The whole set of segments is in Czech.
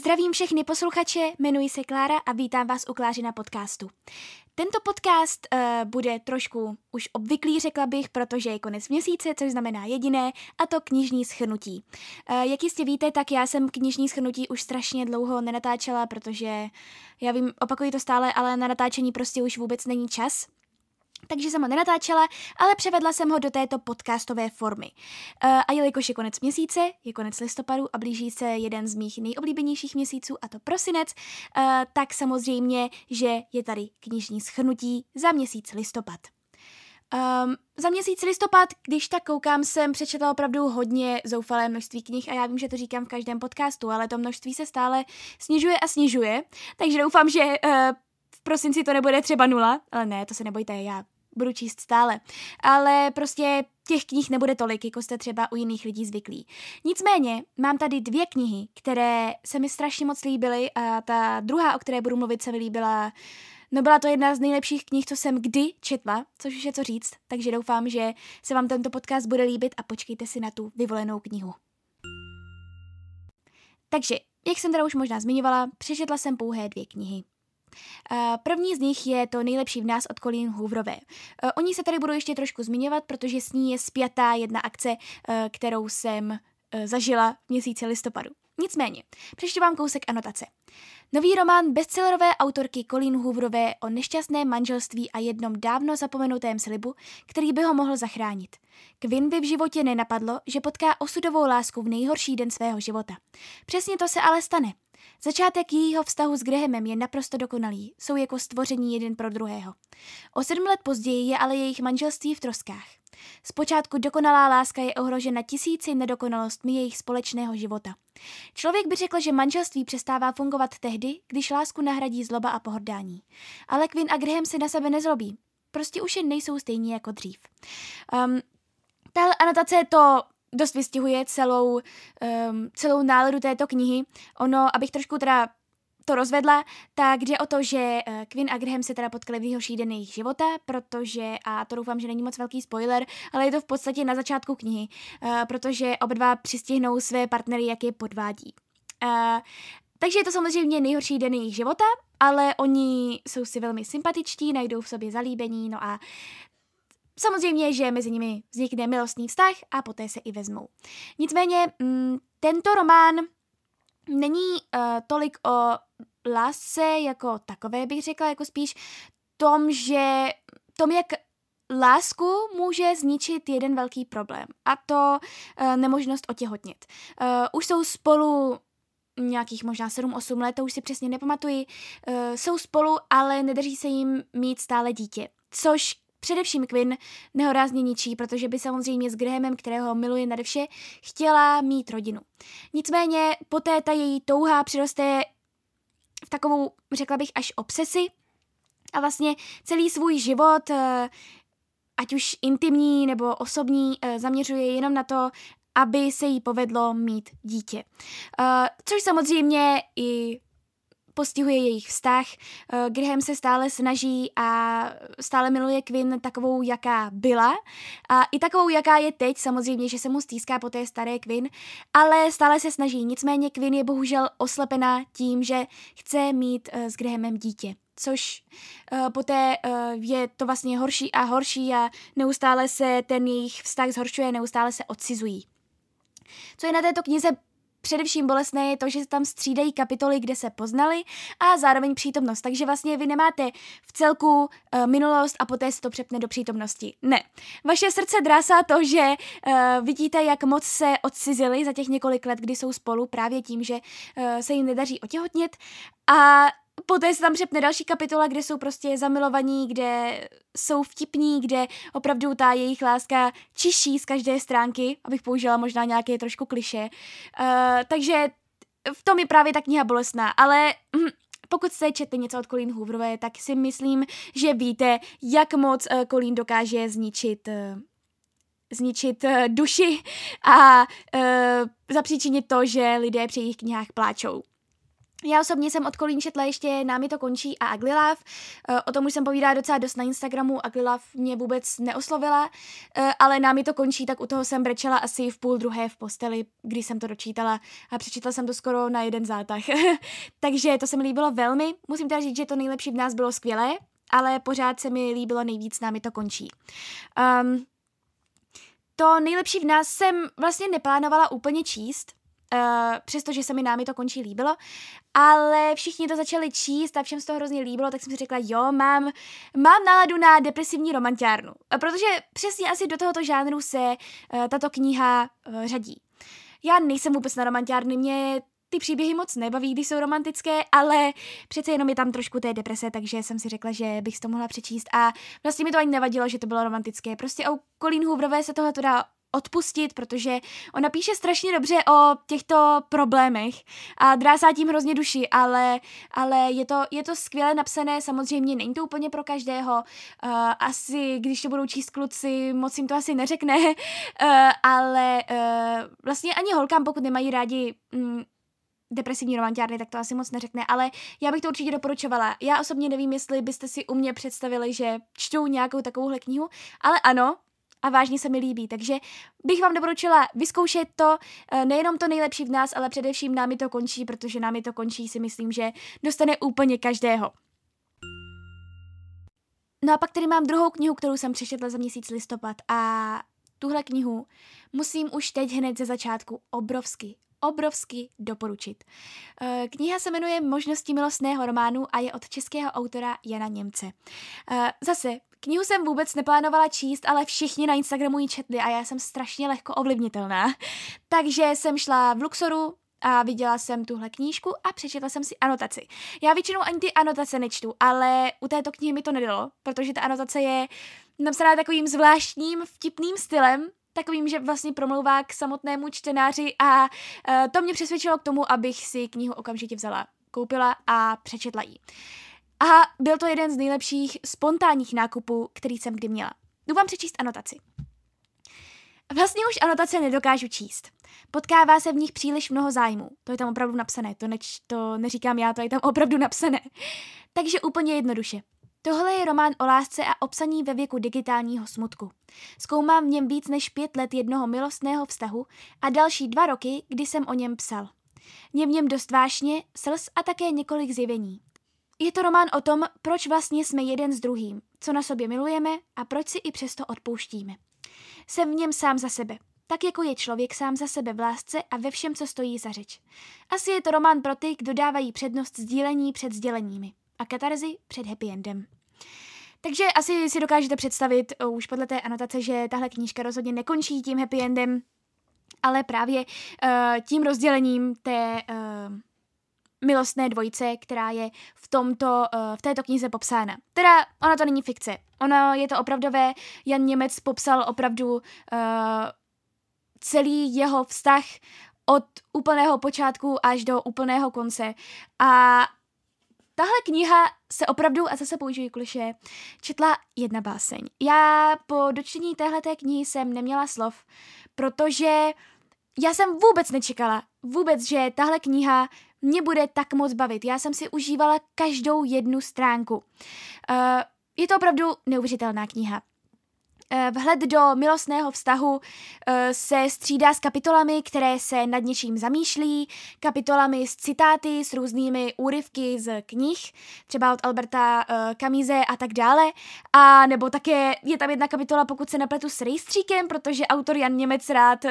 Zdravím všechny posluchače, jmenuji se Klára a vítám vás u Kláři na podcastu. Tento podcast uh, bude trošku už obvyklý, řekla bych, protože je konec měsíce, což znamená jediné, a to knižní schrnutí. Uh, jak jistě víte, tak já jsem knižní schrnutí už strašně dlouho nenatáčela, protože já vím, opakuji to stále, ale na natáčení prostě už vůbec není čas takže jsem ho nenatáčela, ale převedla jsem ho do této podcastové formy. Uh, a jelikož je konec měsíce, je konec listopadu a blíží se jeden z mých nejoblíbenějších měsíců, a to prosinec, uh, tak samozřejmě, že je tady knižní schrnutí za měsíc listopad. Um, za měsíc listopad, když tak koukám, jsem přečetla opravdu hodně zoufalé množství knih a já vím, že to říkám v každém podcastu, ale to množství se stále snižuje a snižuje, takže doufám, že uh, v prosinci to nebude třeba nula, ale ne, to se nebojte, já budu číst stále. Ale prostě těch knih nebude tolik, jako jste třeba u jiných lidí zvyklí. Nicméně mám tady dvě knihy, které se mi strašně moc líbily a ta druhá, o které budu mluvit, se mi líbila No byla to jedna z nejlepších knih, co jsem kdy četla, což už je co říct, takže doufám, že se vám tento podcast bude líbit a počkejte si na tu vyvolenou knihu. Takže, jak jsem teda už možná zmiňovala, přečetla jsem pouhé dvě knihy. První z nich je to nejlepší v nás od Colleen Hooverové. O ní se tady budu ještě trošku zmiňovat, protože s ní je spjatá jedna akce, kterou jsem zažila v měsíci listopadu. Nicméně, přečtu vám kousek anotace. Nový román bestsellerové autorky Colleen Hooverové o nešťastném manželství a jednom dávno zapomenutém slibu, který by ho mohl zachránit. Quinn by v životě nenapadlo, že potká osudovou lásku v nejhorší den svého života. Přesně to se ale stane. Začátek jejího vztahu s Grahamem je naprosto dokonalý, jsou jako stvoření jeden pro druhého. O sedm let později je ale jejich manželství v troskách. Zpočátku dokonalá láska je ohrožena tisíci nedokonalostmi jejich společného života. Člověk by řekl, že manželství přestává fungovat tehdy, když lásku nahradí zloba a pohrdání. Ale Quinn a Graham se na sebe nezlobí. Prostě už jen nejsou stejní jako dřív. Um, tahle anotace to dost vystihuje celou, um, celou náladu této knihy. Ono, abych trošku teda to rozvedla, tak jde o to, že uh, Quinn a Graham se teda potkali v nejhorší den jejich života, protože, a to doufám, že není moc velký spoiler, ale je to v podstatě na začátku knihy, uh, protože oba dva přistihnou své partnery, jak je podvádí. Uh, takže je to samozřejmě nejhorší den jejich života, ale oni jsou si velmi sympatičtí, najdou v sobě zalíbení, no a Samozřejmě, že mezi nimi vznikne milostný vztah a poté se i vezmou. Nicméně mm, tento román není uh, tolik o lásce jako takové, bych řekla, jako spíš tom, že tom, jak lásku může zničit jeden velký problém a to uh, nemožnost otěhotnit. Uh, už jsou spolu nějakých možná 7-8 let, to už si přesně nepamatuji, uh, jsou spolu, ale nedaří se jim mít stále dítě, což Především Quinn nehorázně ničí, protože by samozřejmě s Grahamem, kterého miluje nade vše, chtěla mít rodinu. Nicméně poté ta její touha přiroste v takovou, řekla bych, až obsesi a vlastně celý svůj život, eh, ať už intimní nebo osobní, eh, zaměřuje jenom na to, aby se jí povedlo mít dítě. Eh, což samozřejmě i postihuje jejich vztah. Eh, Graham se stále snaží a stále miluje Quinn takovou, jaká byla a i takovou, jaká je teď, samozřejmě, že se mu stýská po té staré Quinn, ale stále se snaží. Nicméně Quinn je bohužel oslepená tím, že chce mít eh, s Grahamem dítě což uh, poté je to vlastně horší a horší a neustále se ten jejich vztah zhoršuje, neustále se odcizují. Co je na této knize Především bolestné je to, že se tam střídají kapitoly, kde se poznali a zároveň přítomnost. Takže vlastně vy nemáte v celku uh, minulost a poté se to přepne do přítomnosti. Ne. Vaše srdce drásá to, že uh, vidíte, jak moc se odcizili za těch několik let, kdy jsou spolu právě tím, že uh, se jim nedaří otěhotnit a Poté se tam přepne další kapitola, kde jsou prostě zamilovaní, kde jsou vtipní, kde opravdu ta jejich láska čiší z každé stránky, abych použila možná nějaké trošku kliše. Uh, takže v tom je právě ta kniha bolestná, ale hm, pokud jste četli něco od Colleen Hooverové, tak si myslím, že víte, jak moc uh, Colleen dokáže zničit uh, zničit uh, duši a uh, zapříčinit to, že lidé při jejich knihách pláčou. Já osobně jsem od Kolín četla ještě Námi to končí a Ugly Love. Eh, o tom už jsem povídala docela dost na Instagramu. Ugly Love mě vůbec neoslovila, eh, ale Námi to končí, tak u toho jsem brečela asi v půl druhé v posteli, když jsem to dočítala a přečetla jsem to skoro na jeden zátah. Takže to se mi líbilo velmi. Musím teda říct, že to nejlepší v nás bylo skvělé, ale pořád se mi líbilo nejvíc Námi to končí. Um, to nejlepší v nás jsem vlastně neplánovala úplně číst, Uh, přestože se mi námi to končí líbilo, ale všichni to začali číst a všem se to hrozně líbilo, tak jsem si řekla, jo, mám, mám náladu na depresivní romantiárnu, protože přesně asi do tohoto žánru se uh, tato kniha uh, řadí. Já nejsem vůbec na romantiárny, mě ty příběhy moc nebaví, když jsou romantické, ale přece jenom je tam trošku té deprese, takže jsem si řekla, že bych to mohla přečíst a vlastně mi to ani nevadilo, že to bylo romantické. Prostě o Colleen Hooverové se tohle dá odpustit, protože ona píše strašně dobře o těchto problémech a drásá tím hrozně duši, ale, ale je, to, je to skvěle napsané, samozřejmě není to úplně pro každého, uh, asi když to budou číst kluci, moc jim to asi neřekne, uh, ale uh, vlastně ani holkám, pokud nemají rádi um, depresivní romantiárny, tak to asi moc neřekne, ale já bych to určitě doporučovala. Já osobně nevím, jestli byste si u mě představili, že čtou nějakou takovouhle knihu, ale ano, a vážně se mi líbí. Takže bych vám doporučila vyzkoušet to, eh, nejenom to nejlepší v nás, ale především námi to končí, protože námi to končí si myslím, že dostane úplně každého. No a pak tady mám druhou knihu, kterou jsem přečetla za měsíc listopad a tuhle knihu musím už teď hned ze začátku obrovsky, obrovsky doporučit. Eh, kniha se jmenuje Možnosti milostného románu a je od českého autora Jana Němce. Eh, zase, knihu jsem vůbec neplánovala číst, ale všichni na Instagramu ji četli a já jsem strašně lehko ovlivnitelná. Takže jsem šla v Luxoru, a viděla jsem tuhle knížku a přečetla jsem si anotaci. Já většinou ani ty anotace nečtu, ale u této knihy mi to nedalo, protože ta anotace je napsaná takovým zvláštním, vtipným stylem, takovým, že vlastně promlouvá k samotnému čtenáři a uh, to mě přesvědčilo k tomu, abych si knihu okamžitě vzala, koupila a přečetla ji. A byl to jeden z nejlepších spontánních nákupů, který jsem kdy měla. Jdu vám přečíst anotaci. Vlastně už anotace nedokážu číst. Potkává se v nich příliš mnoho zájmů. To je tam opravdu napsané, to, neč, to neříkám já, to je tam opravdu napsané. Takže úplně jednoduše. Tohle je román o lásce a obsaní ve věku digitálního smutku. Zkoumám v něm víc než pět let jednoho milostného vztahu a další dva roky, kdy jsem o něm psal. Je v něm dost vášně, slz a také několik zjevení. Je to román o tom, proč vlastně jsme jeden s druhým, co na sobě milujeme a proč si i přesto odpouštíme. Jsem v něm sám za sebe, tak jako je člověk sám za sebe v lásce a ve všem, co stojí za řeč. Asi je to román pro ty, kdo dávají přednost sdílení před sděleními a katarzy před happy endem. Takže asi si dokážete představit uh, už podle té anotace, že tahle knížka rozhodně nekončí tím happy endem, ale právě uh, tím rozdělením té uh, milostné dvojice, která je v, tomto, uh, v této knize popsána. Teda ona to není fikce, ono je to opravdové, Jan Němec popsal opravdu uh, celý jeho vztah od úplného počátku až do úplného konce a tahle kniha se opravdu, a zase použiju kliše, četla jedna báseň. Já po dočtení téhleté knihy jsem neměla slov, protože já jsem vůbec nečekala, vůbec, že tahle kniha mě bude tak moc bavit. Já jsem si užívala každou jednu stránku. Uh, je to opravdu neuvěřitelná kniha. Eh, vhled do milostného vztahu eh, se střídá s kapitolami, které se nad něčím zamýšlí, kapitolami s citáty, s různými úryvky z knih, třeba od Alberta Kamize eh, a tak dále. A nebo také je tam jedna kapitola, pokud se nepletu s rejstříkem, protože autor Jan Němec rád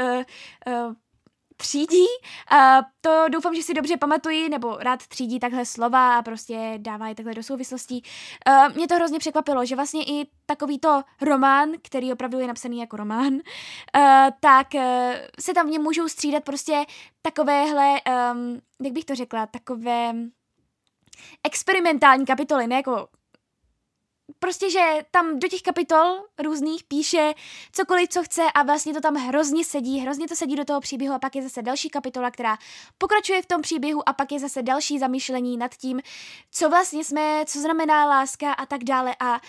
třídí. A to doufám, že si dobře pamatuji, nebo rád třídí takhle slova a prostě dává je takhle do souvislostí. Uh, mě to hrozně překvapilo, že vlastně i takovýto román, který opravdu je napsaný jako román, uh, tak uh, se tam v něm můžou střídat prostě takovéhle, jak bych to řekla, takové experimentální kapitoly, ne jako prostě, že tam do těch kapitol různých píše cokoliv, co chce a vlastně to tam hrozně sedí, hrozně to sedí do toho příběhu a pak je zase další kapitola, která pokračuje v tom příběhu a pak je zase další zamýšlení nad tím, co vlastně jsme, co znamená láska a tak dále. A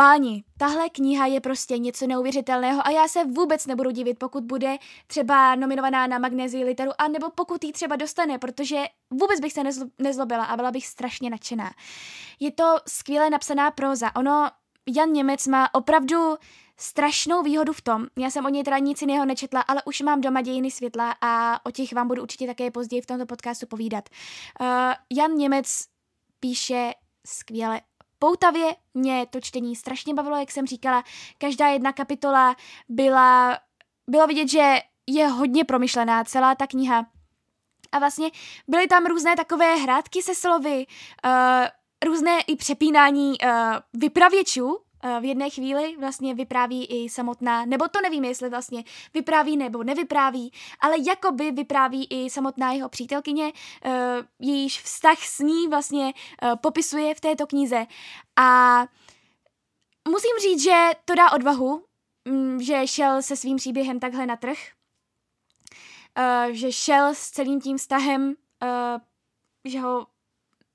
Páni, tahle kniha je prostě něco neuvěřitelného a já se vůbec nebudu divit, pokud bude třeba nominovaná na Magnézii literu, a nebo pokud ji třeba dostane, protože vůbec bych se nezlo- nezlobila a byla bych strašně nadšená. Je to skvěle napsaná próza. Ono, Jan Němec má opravdu strašnou výhodu v tom, já jsem o něj teda nic jiného nečetla, ale už mám doma dějiny světla a o těch vám budu určitě také později v tomto podcastu povídat. Uh, Jan Němec píše skvěle poutavě, mě to čtení strašně bavilo, jak jsem říkala, každá jedna kapitola byla, bylo vidět, že je hodně promyšlená celá ta kniha. A vlastně byly tam různé takové hrátky se slovy, uh, různé i přepínání uh, vypravěčů, v jedné chvíli vlastně vypráví i samotná, nebo to nevím, jestli vlastně vypráví nebo nevypráví, ale jakoby vypráví i samotná jeho přítelkyně, jejíž vztah s ní vlastně popisuje v této knize. A musím říct, že to dá odvahu, mm, že šel se svým příběhem takhle na trh, že šel s celým tím vztahem, že ho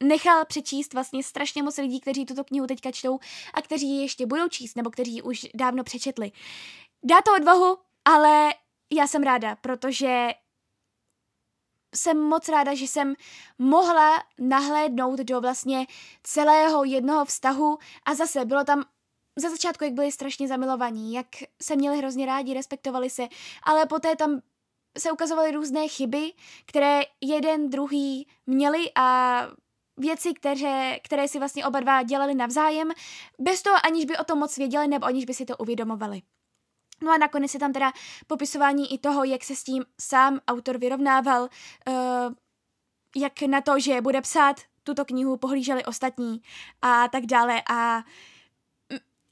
nechal přečíst vlastně strašně moc lidí, kteří tuto knihu teďka čtou a kteří ji ještě budou číst, nebo kteří ji už dávno přečetli. Dá to odvahu, ale já jsem ráda, protože jsem moc ráda, že jsem mohla nahlédnout do vlastně celého jednoho vztahu a zase bylo tam za začátku, jak byli strašně zamilovaní, jak se měli hrozně rádi, respektovali se, ale poté tam se ukazovaly různé chyby, které jeden druhý měli a věci, které, které si vlastně oba dva dělali navzájem, bez toho aniž by o tom moc věděli nebo aniž by si to uvědomovali. No a nakonec je tam teda popisování i toho, jak se s tím sám autor vyrovnával, uh, jak na to, že bude psát tuto knihu, pohlíželi ostatní a tak dále a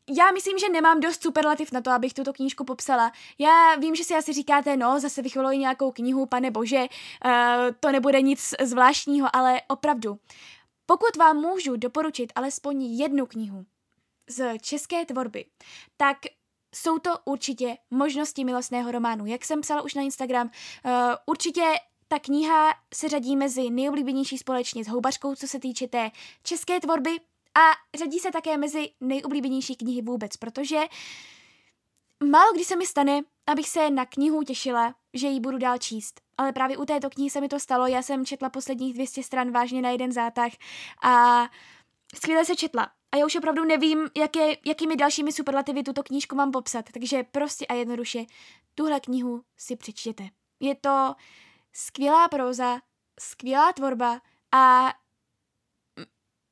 já myslím, že nemám dost superlativ na to, abych tuto knížku popsala. Já vím, že si asi říkáte, no, zase vychvaluji nějakou knihu, pane bože, uh, to nebude nic zvláštního, ale opravdu. Pokud vám můžu doporučit alespoň jednu knihu z české tvorby, tak jsou to určitě možnosti milostného románu. Jak jsem psala už na Instagram, uh, určitě ta kniha se řadí mezi nejoblíbenější společně s Houbařkou, co se týče té české tvorby, a řadí se také mezi nejoblíbenější knihy vůbec, protože málo kdy se mi stane, abych se na knihu těšila, že ji budu dál číst. Ale právě u této knihy se mi to stalo, já jsem četla posledních 200 stran vážně na jeden zátah a skvěle se četla. A já už opravdu nevím, jaké, jakými dalšími superlativy tuto knížku mám popsat, takže prostě a jednoduše tuhle knihu si přečtěte. Je to skvělá próza, skvělá tvorba a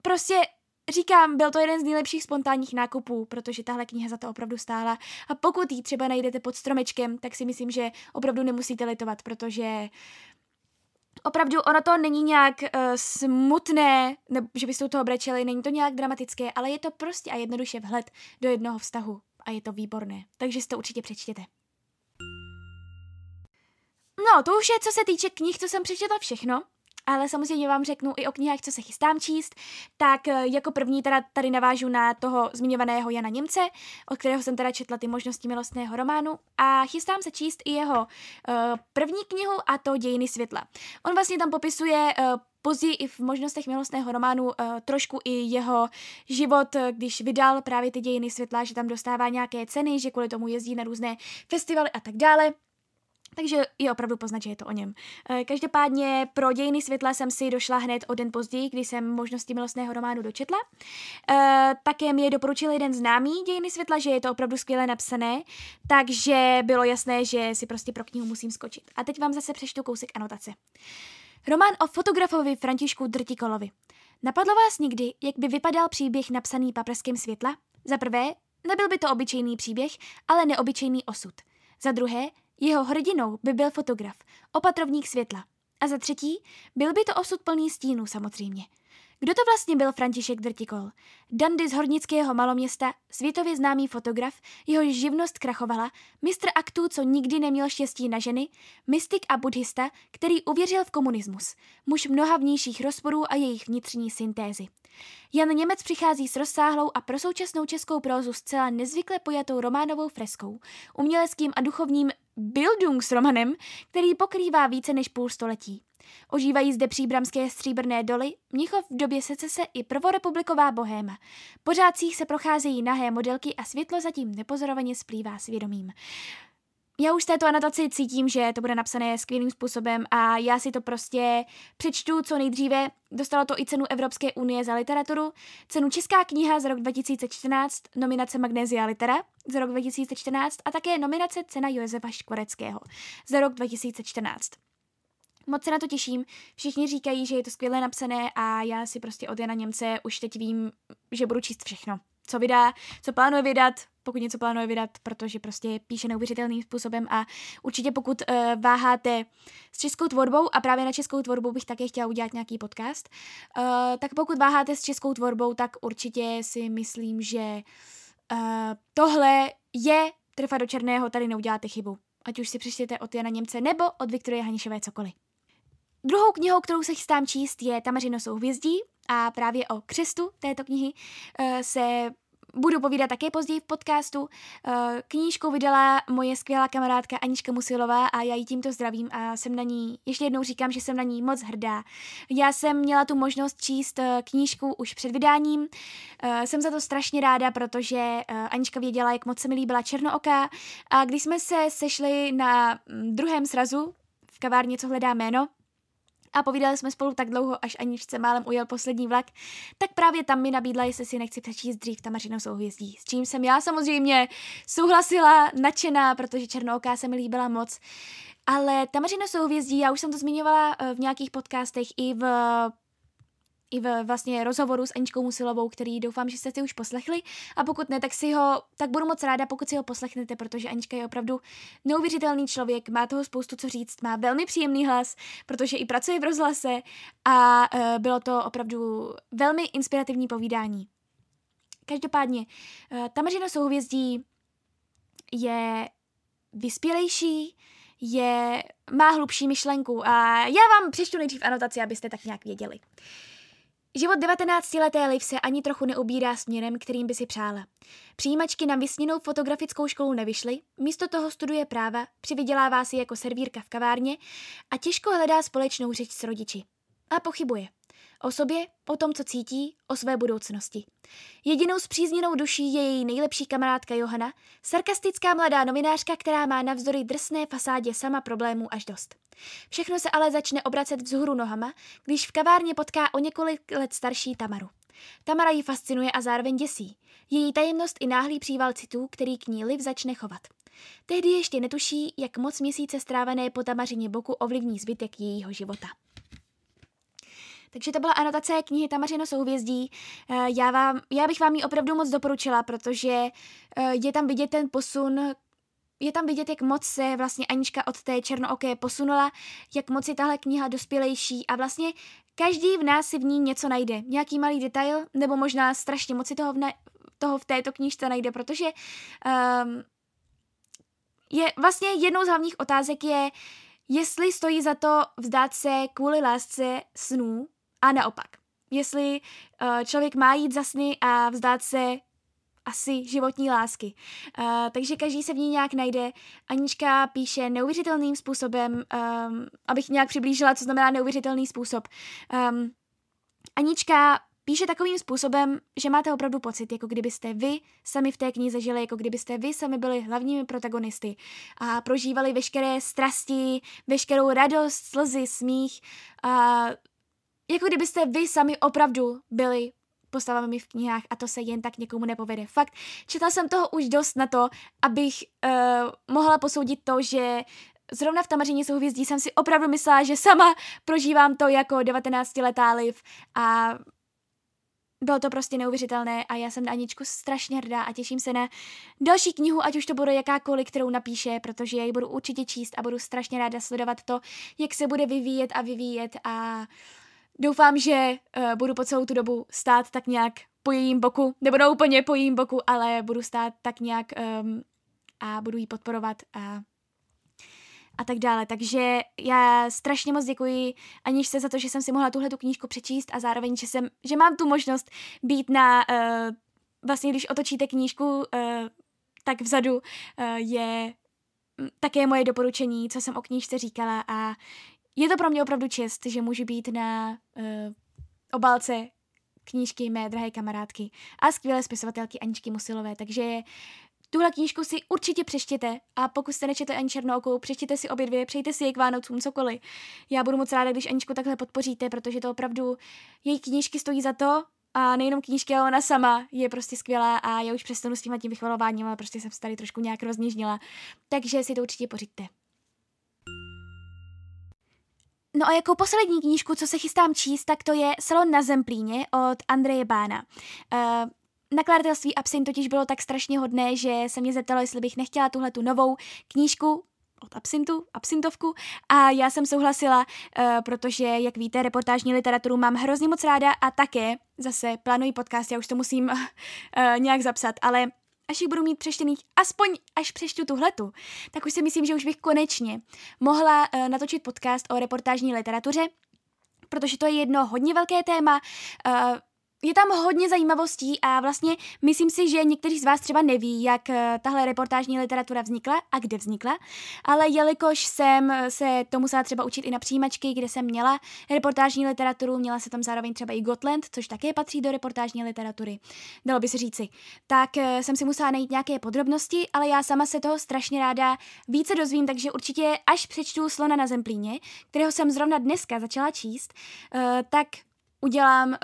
prostě Říkám, byl to jeden z nejlepších spontánních nákupů, protože tahle kniha za to opravdu stála. A pokud ji třeba najdete pod stromečkem, tak si myslím, že opravdu nemusíte litovat, protože opravdu ono to není nějak uh, smutné, nebo že byste u toho brečeli, není to nějak dramatické, ale je to prostě a jednoduše vhled do jednoho vztahu a je to výborné. Takže si to určitě přečtěte. No, to už je, co se týče knih, co jsem přečetla všechno ale samozřejmě vám řeknu i o knihách, co se chystám číst, tak eh, jako první teda tady navážu na toho zmiňovaného Jana Němce, od kterého jsem teda četla ty možnosti milostného románu a chystám se číst i jeho uh, první knihu a to Dějiny světla. On vlastně tam popisuje uh, později i v možnostech milostného románu uh, trošku i jeho život, když vydal právě ty dějiny světla, že tam dostává nějaké ceny, že kvůli tomu jezdí na různé festivaly a tak dále. Takže je opravdu poznat, že je to o něm. Eh, každopádně pro dějiny světla jsem si došla hned o den později, kdy jsem možnosti milostného románu dočetla. Eh, také mi je doporučil jeden známý dějiny světla, že je to opravdu skvěle napsané, takže bylo jasné, že si prostě pro knihu musím skočit. A teď vám zase přečtu kousek anotace. Román o fotografovi Františku Drtikolovi. Napadlo vás někdy, jak by vypadal příběh napsaný paprskem světla? Za prvé, nebyl by to obyčejný příběh, ale neobyčejný osud. Za druhé, jeho hrdinou by byl fotograf, opatrovník světla. A za třetí, byl by to osud plný stínů samozřejmě. Kdo to vlastně byl František Drtikol? Dandy z hornického maloměsta, světově známý fotograf, jeho živnost krachovala, mistr aktů, co nikdy neměl štěstí na ženy, mystik a buddhista, který uvěřil v komunismus, muž mnoha vnějších rozporů a jejich vnitřní syntézy. Jan Němec přichází s rozsáhlou a pro současnou českou prózu zcela nezvykle pojatou románovou freskou, uměleckým a duchovním Bildungsromanem, který pokrývá více než půl století. Ožívají zde příbramské stříbrné doly, Mnichov v době secese i prvorepubliková bohéma. Pořádcích se procházejí nahé modelky a světlo zatím nepozorovaně splývá svědomím. Já už z této anotaci cítím, že to bude napsané skvělým způsobem a já si to prostě přečtu co nejdříve. Dostalo to i cenu Evropské unie za literaturu, cenu Česká kniha za rok 2014, nominace Magnézia Litera za rok 2014 a také nominace cena Josefa Škvoreckého za rok 2014. Moc se na to těším. Všichni říkají, že je to skvěle napsané a já si prostě od Jana Němce už teď vím, že budu číst všechno. Co vydá, co plánuje vydat, pokud něco plánuje vydat, protože prostě píše neuvěřitelným způsobem a určitě pokud uh, váháte s českou tvorbou a právě na českou tvorbu bych také chtěla udělat nějaký podcast, uh, tak pokud váháte s českou tvorbou, tak určitě si myslím, že uh, tohle je Trefa do černého, tady neuděláte chybu. Ať už si přečtěte od Jana Němce nebo od Viktorie Hanišové cokoliv. Druhou knihou, kterou se chystám číst, je Tamařino souhvězdí a právě o křestu této knihy uh, se budu povídat také později v podcastu. Eh, knížku vydala moje skvělá kamarádka Anička Musilová a já ji tímto zdravím a jsem na ní, ještě jednou říkám, že jsem na ní moc hrdá. Já jsem měla tu možnost číst eh, knížku už před vydáním. Eh, jsem za to strašně ráda, protože Anička věděla, jak moc se mi líbila Černooka a když jsme se sešli na mm, druhém srazu v kavárně, co hledá jméno, a povídali jsme spolu tak dlouho, až Aničce málem ujel poslední vlak, tak právě tam mi nabídla, jestli si nechci přečíst dřív Tamařino souhvězdí. S čím jsem já samozřejmě souhlasila, nadšená, protože Černooká se mi líbila moc. Ale Tamařino souhvězdí, já už jsem to zmiňovala eh, v nějakých podcastech i v i v vlastně rozhovoru s Aničkou Musilovou, který doufám, že jste si už poslechli. A pokud ne, tak si ho, tak budu moc ráda, pokud si ho poslechnete, protože Anička je opravdu neuvěřitelný člověk, má toho spoustu co říct, má velmi příjemný hlas, protože i pracuje v rozhlase a uh, bylo to opravdu velmi inspirativní povídání. Každopádně, uh, Tamařina souhvězdí je vyspělejší, je, má hlubší myšlenku a já vám přečtu nejdřív anotaci, abyste tak nějak věděli. Uh, Život 19-leté Liv se ani trochu neubírá směrem, kterým by si přála. Přijímačky na vysněnou fotografickou školu nevyšly, místo toho studuje práva, přivydělává si jako servírka v kavárně a těžko hledá společnou řeč s rodiči. A pochybuje. O sobě, o tom, co cítí, o své budoucnosti. Jedinou zpřízněnou duší je její nejlepší kamarádka Johana, sarkastická mladá novinářka, která má navzdory drsné fasádě sama problémů až dost. Všechno se ale začne obracet vzhůru nohama, když v kavárně potká o několik let starší Tamaru. Tamara ji fascinuje a zároveň děsí. Její tajemnost i náhlý příval citů, který k ní Liv začne chovat. Tehdy ještě netuší, jak moc měsíce strávené po Tamařině boku ovlivní zbytek jejího života. Takže to byla anotace knihy Tamařino souhvězdí. Eh, já, vám, já bych vám ji opravdu moc doporučila, protože eh, je tam vidět ten posun je tam vidět, jak moc se vlastně Anička od té černooké posunula, jak moc je tahle kniha dospělejší a vlastně každý v nás si v ní něco najde. Nějaký malý detail, nebo možná strašně moc si toho v, ne- toho v této knižce najde, protože um, je vlastně jednou z hlavních otázek je, jestli stojí za to vzdát se kvůli lásce snů a naopak. Jestli uh, člověk má jít za sny a vzdát se asi životní lásky. Uh, takže každý se v ní nějak najde. Anička píše neuvěřitelným způsobem, um, abych nějak přiblížila, co znamená neuvěřitelný způsob. Um, Anička píše takovým způsobem, že máte opravdu pocit, jako kdybyste vy sami v té knize žili, jako kdybyste vy sami byli hlavními protagonisty a prožívali veškeré strasti, veškerou radost, slzy, smích a jako kdybyste vy sami opravdu byli postavami v knihách a to se jen tak někomu nepovede. Fakt, četla jsem toho už dost na to, abych uh, mohla posoudit to, že zrovna v Tamařině souhvězdí jsem si opravdu myslela, že sama prožívám to jako 19-letá liv a bylo to prostě neuvěřitelné a já jsem na Aničku strašně hrdá a těším se na další knihu, ať už to bude jakákoliv, kterou napíše, protože já ji budu určitě číst a budu strašně ráda sledovat to, jak se bude vyvíjet a vyvíjet a doufám, že uh, budu po celou tu dobu stát tak nějak po jejím boku, nebo ne úplně po jejím boku, ale budu stát tak nějak um, a budu jí podporovat a a tak dále. Takže já strašně moc děkuji Anižce za to, že jsem si mohla tuhle tu knížku přečíst a zároveň, že, jsem, že mám tu možnost být na, uh, vlastně když otočíte knížku, uh, tak vzadu uh, je také moje doporučení, co jsem o knížce říkala a je to pro mě opravdu čest, že můžu být na uh, obálce knížky mé drahé kamarádky a skvělé spisovatelky Aničky Musilové, takže Tuhle knížku si určitě přeštěte a pokud jste nečetli ani Černoukou, přečtěte si obě dvě, přejte si je k Vánocům, cokoliv. Já budu moc ráda, když Aničku takhle podpoříte, protože to opravdu její knížky stojí za to a nejenom knížky, ale ona sama je prostě skvělá a já už přestanu s tím tím vychvalováním, ale prostě jsem se tady trošku nějak rozněžnila. Takže si to určitě pořiďte. No a jako poslední knížku, co se chystám číst, tak to je Salon na Zemplíně od Andreje Bána. Uh, nakladatelství Absint totiž bylo tak strašně hodné, že se mě zeptalo, jestli bych nechtěla tuhle tu novou knížku od Absintu, Absintovku a já jsem souhlasila, uh, protože, jak víte, reportážní literaturu mám hrozně moc ráda a také zase plánuji podcast, já už to musím uh, nějak zapsat, ale až jich budu mít přečtených, aspoň až přečtu tuhletu, tak už si myslím, že už bych konečně mohla uh, natočit podcast o reportážní literatuře, protože to je jedno hodně velké téma, uh, je tam hodně zajímavostí a vlastně myslím si, že někteří z vás třeba neví, jak eh, tahle reportážní literatura vznikla a kde vznikla, ale jelikož jsem se to musela třeba učit i na přijímačky, kde jsem měla reportážní literaturu, měla se tam zároveň třeba i Gotland, což také patří do reportážní literatury, dalo by se říci, tak eh, jsem si musela najít nějaké podrobnosti, ale já sama se toho strašně ráda více dozvím, takže určitě až přečtu Slona na zemplíně, kterého jsem zrovna dneska začala číst, eh, tak udělám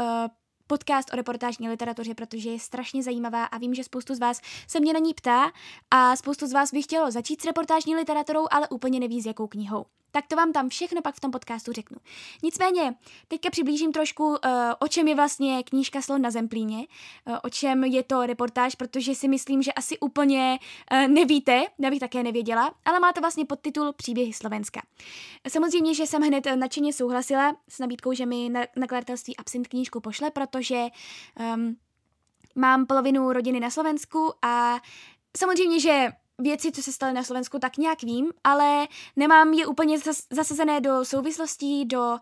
podcast o reportážní literatuře, protože je strašně zajímavá a vím, že spoustu z vás se mě na ní ptá a spoustu z vás by chtělo začít s reportážní literaturou, ale úplně neví s jakou knihou tak to vám tam všechno pak v tom podcastu řeknu. Nicméně, teďka přiblížím trošku, uh, o čem je vlastně knížka Slon na Zemplíně, uh, o čem je to reportáž, protože si myslím, že asi úplně uh, nevíte, já bych také nevěděla, ale má to vlastně podtitul Příběhy Slovenska. Samozřejmě, že jsem hned nadšeně souhlasila s nabídkou, že mi na, nakladatelství Absint knížku pošle, protože um, mám polovinu rodiny na Slovensku a samozřejmě, že věci, co se staly na Slovensku, tak nějak vím, ale nemám je úplně zas- zasazené do souvislostí, do,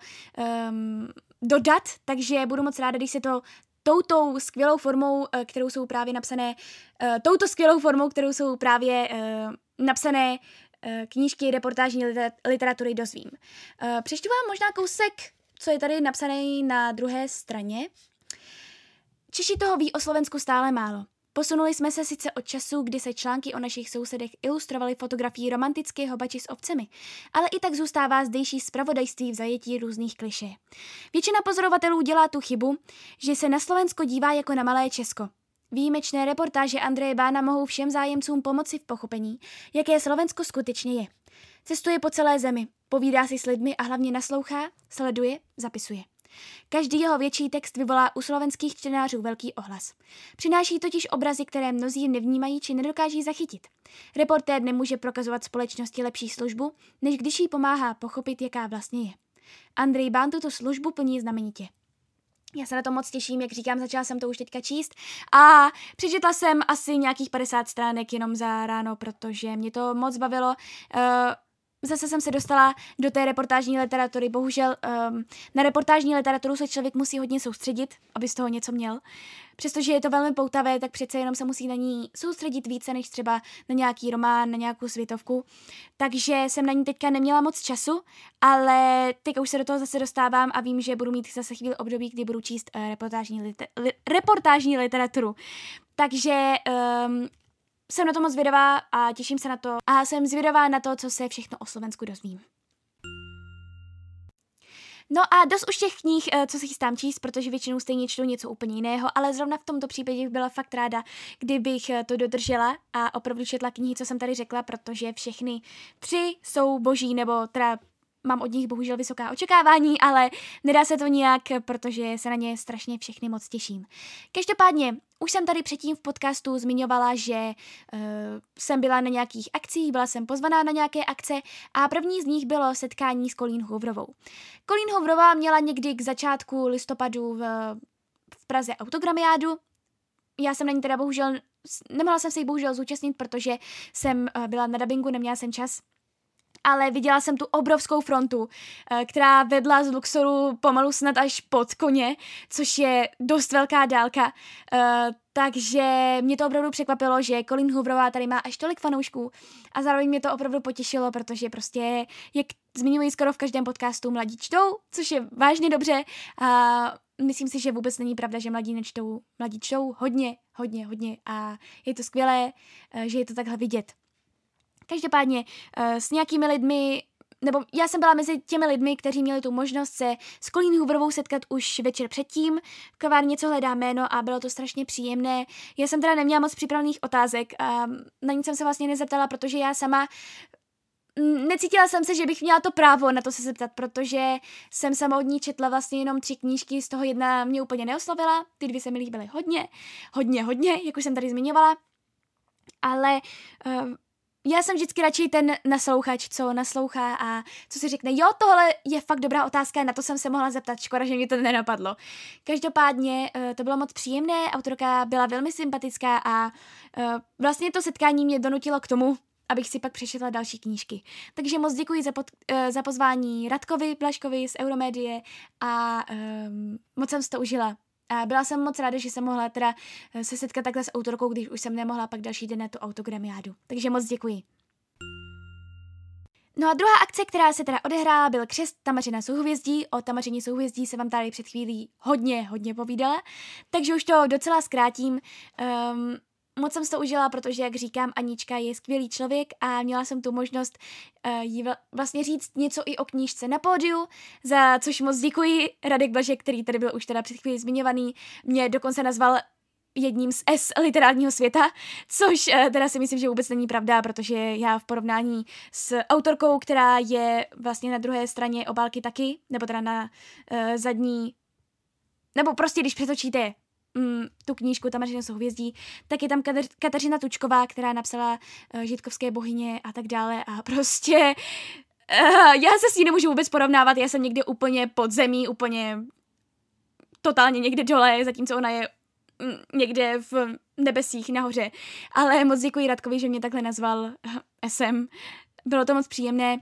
um, do dat, takže budu moc ráda, když se to touto skvělou formou, eh, kterou jsou právě napsané, uh, touto skvělou formou, kterou jsou právě uh, napsané uh, knížky, reportážní liter- literatury dozvím. Uh, přečtu vám možná kousek, co je tady napsané na druhé straně. Češi toho ví o Slovensku stále málo. Posunuli jsme se sice od času, kdy se články o našich sousedech ilustrovaly fotografií romantického bači s ovcemi, ale i tak zůstává zdejší spravodajství v zajetí různých kliše. Většina pozorovatelů dělá tu chybu, že se na Slovensko dívá jako na malé Česko. Výjimečné reportáže Andreje Bána mohou všem zájemcům pomoci v pochopení, jaké Slovensko skutečně je. Cestuje po celé zemi, povídá si s lidmi a hlavně naslouchá, sleduje, zapisuje. Každý jeho větší text vyvolá u slovenských čtenářů velký ohlas. Přináší totiž obrazy, které mnozí nevnímají či nedokáží zachytit. Reportér nemůže prokazovat společnosti lepší službu, než když jí pomáhá pochopit, jaká vlastně je. Andrej Bán tuto službu plní znamenitě. Já se na to moc těším, jak říkám, začala jsem to už teďka číst a přečetla jsem asi nějakých 50 stránek jenom za ráno, protože mě to moc bavilo. Uh, zase jsem se dostala do té reportážní literatury. Bohužel um, na reportážní literaturu se člověk musí hodně soustředit, aby z toho něco měl. Přestože je to velmi poutavé, tak přece jenom se musí na ní soustředit více než třeba na nějaký román, na nějakou světovku. Takže jsem na ní teďka neměla moc času, ale teď už se do toho zase dostávám a vím, že budu mít zase chvíli období, kdy budu číst uh, reportážní, liter- li- reportážní literaturu. Takže um, jsem na to moc zvědavá a těším se na to a jsem zvědavá na to, co se všechno o Slovensku dozvím. No a dost už těch knih, eh, co si chystám číst, protože většinou stejně čtu něco úplně jiného, ale zrovna v tomto případě bych byla fakt ráda, kdybych eh, to dodržela a opravdu četla knihy, co jsem tady řekla, protože všechny tři jsou boží, nebo teda mám od nich bohužel vysoká očekávání, ale nedá se to nijak, protože se na ně strašně všechny moc těším. Každopádně, už jsem tady předtím v podcastu zmiňovala, že uh, jsem byla na nějakých akcích, byla jsem pozvaná na nějaké akce a první z nich bylo setkání s Colleen Hooverovou. Colleen Hooverová měla někdy k začátku listopadu v, v Praze autogramiádu, já jsem na ní teda bohužel, nemohla jsem se jí bohužel zúčastnit, protože jsem uh, byla na dubbingu, neměla jsem čas, ale viděla jsem tu obrovskou frontu, eh, která vedla z Luxoru pomalu snad až pod koně, což je dost velká dálka. Eh, takže mě to opravdu překvapilo, že Colin Hooverová tady má až tolik fanoušků a zároveň mě to opravdu potěšilo, protože prostě je zmiňuji skoro v každém podcastu Mladí čtou, což je vážně dobře a myslím si, že vůbec není pravda, že mladí nečtou. Mladí čtou hodně, hodně, hodně a je to skvělé, eh, že je to takhle vidět. Každopádně eh, s nějakými lidmi nebo já jsem byla mezi těmi lidmi, kteří měli tu možnost se s Colleen Hooverovou setkat už večer předtím. V kavárně něco hledá jméno a bylo to strašně příjemné. Já jsem teda neměla moc připravených otázek a na nic jsem se vlastně nezeptala, protože já sama necítila jsem se, že bych měla to právo na to se zeptat, protože jsem sama od ní četla vlastně jenom tři knížky, z toho jedna mě úplně neoslovila, ty dvě se mi líbily hodně, hodně, hodně, jak už jsem tady zmiňovala, ale uh, já jsem vždycky radši ten naslouchač, co naslouchá a co si řekne, jo, tohle je fakt dobrá otázka, na to jsem se mohla zeptat, škoda, že mě to nenapadlo. Každopádně uh, to bylo moc příjemné, autorka byla velmi sympatická a uh, vlastně to setkání mě donutilo k tomu, abych si pak přečetla další knížky. Takže moc děkuji za, pod, uh, za pozvání Radkovi Blaškovi z Euromedie a um, moc jsem si to užila. A byla jsem moc ráda, že jsem mohla teda eh, se setkat takhle s autorkou, když už jsem nemohla pak další den na tu autogramiádu. Takže moc děkuji. No a druhá akce, která se teda odehrála, byl křest Tamařina souhvězdí. O Tamařině souhvězdí se vám tady před chvílí hodně, hodně povídala, takže už to docela zkrátím. Um, moc jsem to užila, protože, jak říkám, Anička je skvělý člověk a měla jsem tu možnost uh, jí vlastně říct něco i o knížce na pódiu, za což moc děkuji. Radek Blažek, který tady byl už teda před chvílí zmiňovaný, mě dokonce nazval jedním z S literárního světa, což uh, teda si myslím, že vůbec není pravda, protože já v porovnání s autorkou, která je vlastně na druhé straně obálky taky, nebo teda na uh, zadní nebo prostě, když přetočíte mm, tu knížku Tamařina souhvězdí, tak je tam Kateřina Tučková, která napsala uh, Žitkovské bohyně a tak dále a prostě uh, já se s ní nemůžu vůbec porovnávat, já jsem někde úplně pod zemí, úplně totálně někde dole, zatímco ona je mm, někde v nebesích nahoře. Ale moc děkuji Radkovi, že mě takhle nazval SM. Bylo to moc příjemné.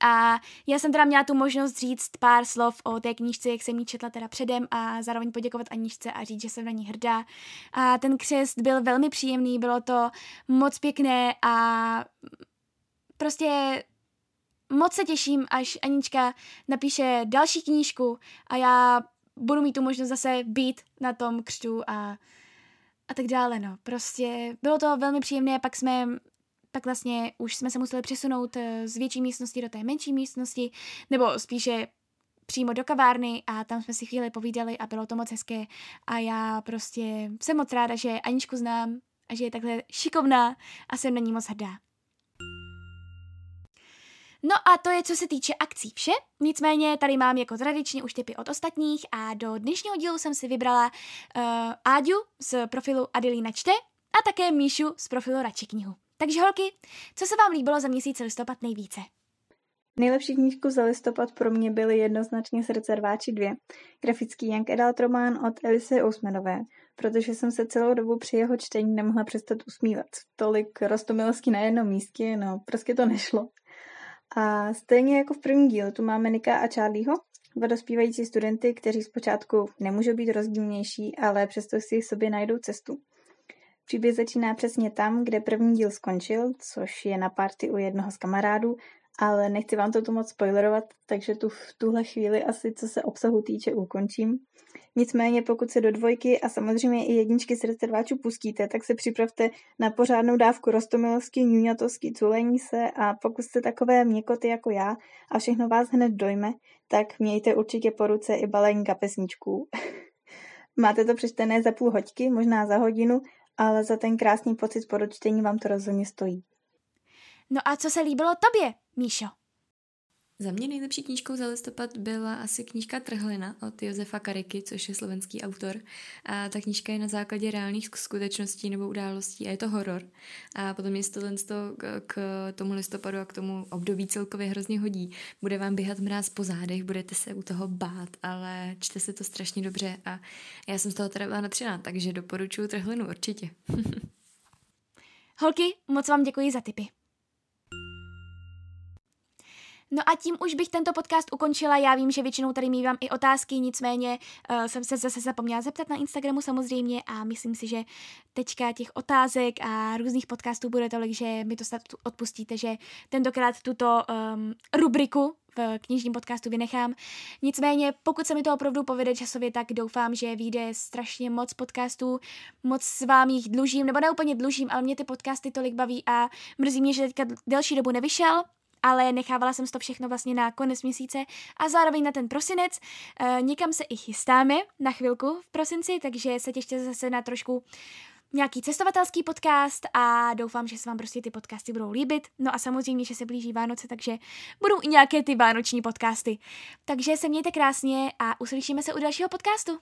A já jsem teda měla tu možnost říct pár slov o té knížce, jak jsem ji četla teda předem a zároveň poděkovat Aničce a říct, že jsem na ní hrdá. A ten křest byl velmi příjemný, bylo to moc pěkné a prostě moc se těším, až Anička napíše další knížku a já budu mít tu možnost zase být na tom křtu a, a tak dále, no. Prostě bylo to velmi příjemné, pak jsme tak vlastně už jsme se museli přesunout eh, z větší místnosti do té menší místnosti, nebo spíše přímo do kavárny a tam jsme si chvíli povídali a bylo to moc hezké a já prostě jsem moc ráda, že Aničku znám a že je takhle šikovná a jsem na ní moc hrdá. No a to je, co se týče akcí vše. Nicméně tady mám jako tradičně už typy od ostatních a do dnešního dílu jsem si vybrala uh, Áďu z profilu Adelina Čte a také Míšu z profilu Radši knihu. Takže holky, co se vám líbilo za měsíc listopad nejvíce? Nejlepší knížku za listopad pro mě byly jednoznačně Srdce rváči 2, grafický Young Adult román od Elise Ousmanové, protože jsem se celou dobu při jeho čtení nemohla přestat usmívat. Tolik rostomilostí na jednom místě, no prostě to nešlo. A stejně jako v první dílu tu máme Nika a Charlieho, dva dospívající studenty, kteří zpočátku nemůžou být rozdílnější, ale přesto si sobě najdou cestu. Příběh začíná přesně tam, kde první díl skončil, což je na party u jednoho z kamarádů, ale nechci vám to tu moc spoilerovat, takže tu v tuhle chvíli asi, co se obsahu týče, ukončím. Nicméně, pokud se do dvojky a samozřejmě i jedničky srdcerváčů pustíte, tak se připravte na pořádnou dávku rostomilovský, ňuňatovský, culení se a pokud jste takové měkoty jako já a všechno vás hned dojme, tak mějte určitě po ruce i balení kapesničků. Máte to přečtené za půl hoďky, možná za hodinu ale za ten krásný pocit po dočtení vám to rozhodně stojí. No a co se líbilo tobě, Míšo? Za mě nejlepší knížkou za listopad byla asi knížka Trhlina od Josefa Kariky, což je slovenský autor. A ta knížka je na základě reálných skutečností nebo událostí a je to horor. A potom je to k tomu listopadu a k tomu období celkově hrozně hodí. Bude vám běhat mráz po zádech, budete se u toho bát, ale čte se to strašně dobře a já jsem z toho teda byla natřená, takže doporučuji Trhlinu určitě. Holky, moc vám děkuji za tipy. No a tím už bych tento podcast ukončila. Já vím, že většinou tady mývám i otázky, nicméně uh, jsem se zase zapomněla zeptat na Instagramu samozřejmě a myslím si, že teďka těch otázek a různých podcastů bude tolik, že mi to snad odpustíte, že tentokrát tuto um, rubriku v knižním podcastu vynechám. Nicméně, pokud se mi to opravdu povede časově, tak doufám, že vyjde strašně moc podcastů, moc s vám jich dlužím, nebo ne úplně dlužím, ale mě ty podcasty tolik baví a mrzí mě, že teďka delší dobu nevyšel, ale nechávala jsem to všechno vlastně na konec měsíce a zároveň na ten prosinec. E, někam se i chystáme na chvilku v prosinci, takže se těšte zase na trošku nějaký cestovatelský podcast a doufám, že se vám prostě ty podcasty budou líbit. No a samozřejmě, že se blíží Vánoce, takže budou i nějaké ty vánoční podcasty. Takže se mějte krásně a uslyšíme se u dalšího podcastu.